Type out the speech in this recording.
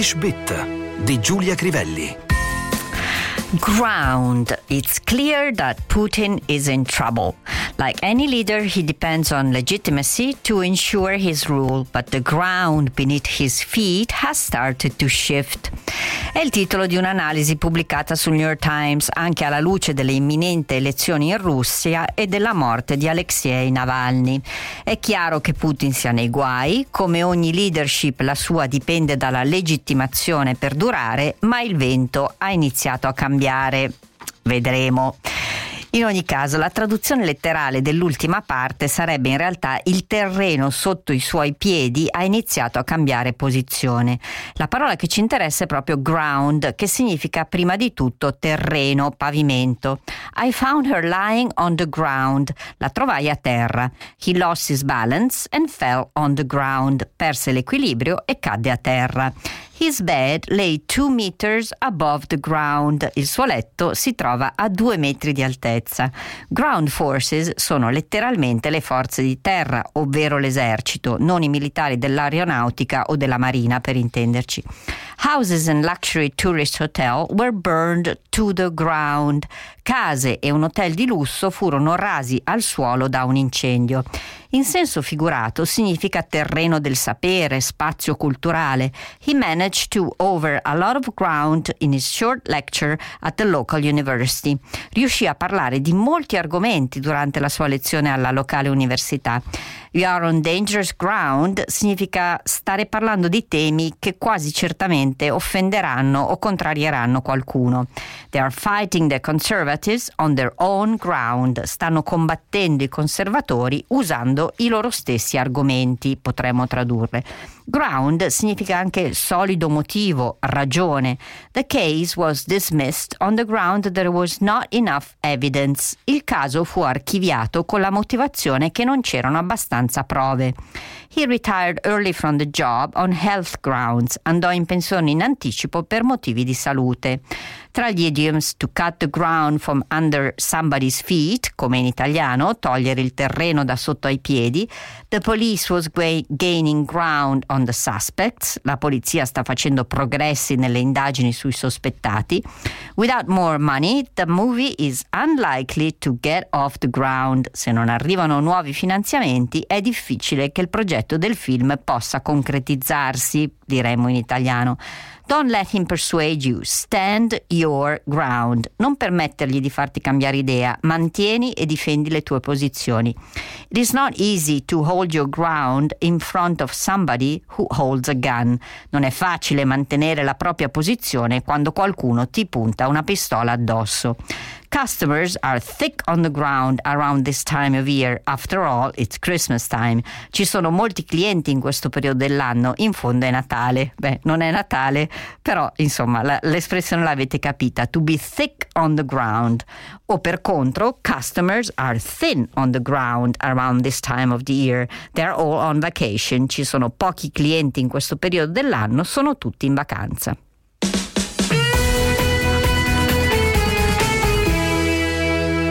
English Bit di Giulia Crivelli. Ground. It's clear that Putin is in trouble. Like any leader, he depends on legitimacy to ensure his rule, but the ground beneath his feet has started to shift. È il titolo di un'analisi pubblicata sul New York Times anche alla luce delle imminenti elezioni in Russia e della morte di Alexei Navalny. È chiaro che Putin sia nei guai, come ogni leadership la sua dipende dalla legittimazione per durare, ma il vento ha iniziato a cambiare. Vedremo. In ogni caso, la traduzione letterale dell'ultima parte sarebbe in realtà il terreno sotto i suoi piedi ha iniziato a cambiare posizione. La parola che ci interessa è proprio ground, che significa prima di tutto terreno, pavimento. I found her lying on the ground. La trovai a terra. He lost his balance and fell on the ground. Perse l'equilibrio e cadde a terra. His bed lay two meters above the ground. Il suo letto si trova a due metri di altezza. Ground forces sono letteralmente le forze di terra, ovvero l'esercito, non i militari dell'aeronautica o della marina per intenderci. Houses and luxury tourist hotel were burned to the ground. Case e un hotel di lusso furono rasi al suolo da un incendio. In senso figurato significa terreno del sapere, spazio culturale. He managed to over a lot of ground in his short lecture at the local university. Riuscì a parlare di molti argomenti durante la sua lezione alla locale università. You are on dangerous ground significa stare parlando di temi che quasi certamente offenderanno o contrarieranno qualcuno. They are fighting the conservatives on their own ground. Stanno combattendo i conservatori usando i loro stessi argomenti, potremmo tradurre. Ground significa anche solido motivo, ragione. The case was dismissed on the ground there was not enough evidence. Il caso fu archiviato con la motivazione che non c'erano abbastanza prove. He retired early from the job on health grounds. Andò in pensione in anticipo per motivi di salute. Tra gli idioms to cut the ground from under somebody's feet, come in italiano, togliere il terreno da sotto ai piedi, the police was gaining ground on the suspects, la polizia sta facendo progressi nelle indagini sui sospettati. Without more money, the movie is unlikely to get off the ground. Se non arrivano nuovi finanziamenti, è difficile che il progetto del film possa concretizzarsi, diremmo in italiano. Don't let him persuade you. Stand your ground. Non permettergli di farti cambiare idea. Mantieni e difendi le tue posizioni. It is not easy to hold your ground in front of somebody who holds a gun. Non è facile mantenere la propria posizione quando qualcuno ti punta una pistola addosso. Customers are thick on the ground around this time of year. After all, it's Christmas time. Ci sono molti clienti in questo periodo dell'anno. In fondo è Natale. Beh, non è Natale, però insomma la, l'espressione l'avete capita. To be thick on the ground. O per contro, customers are thin on the ground around this time of the year. They're all on vacation. Ci sono pochi clienti in questo periodo dell'anno, sono tutti in vacanza.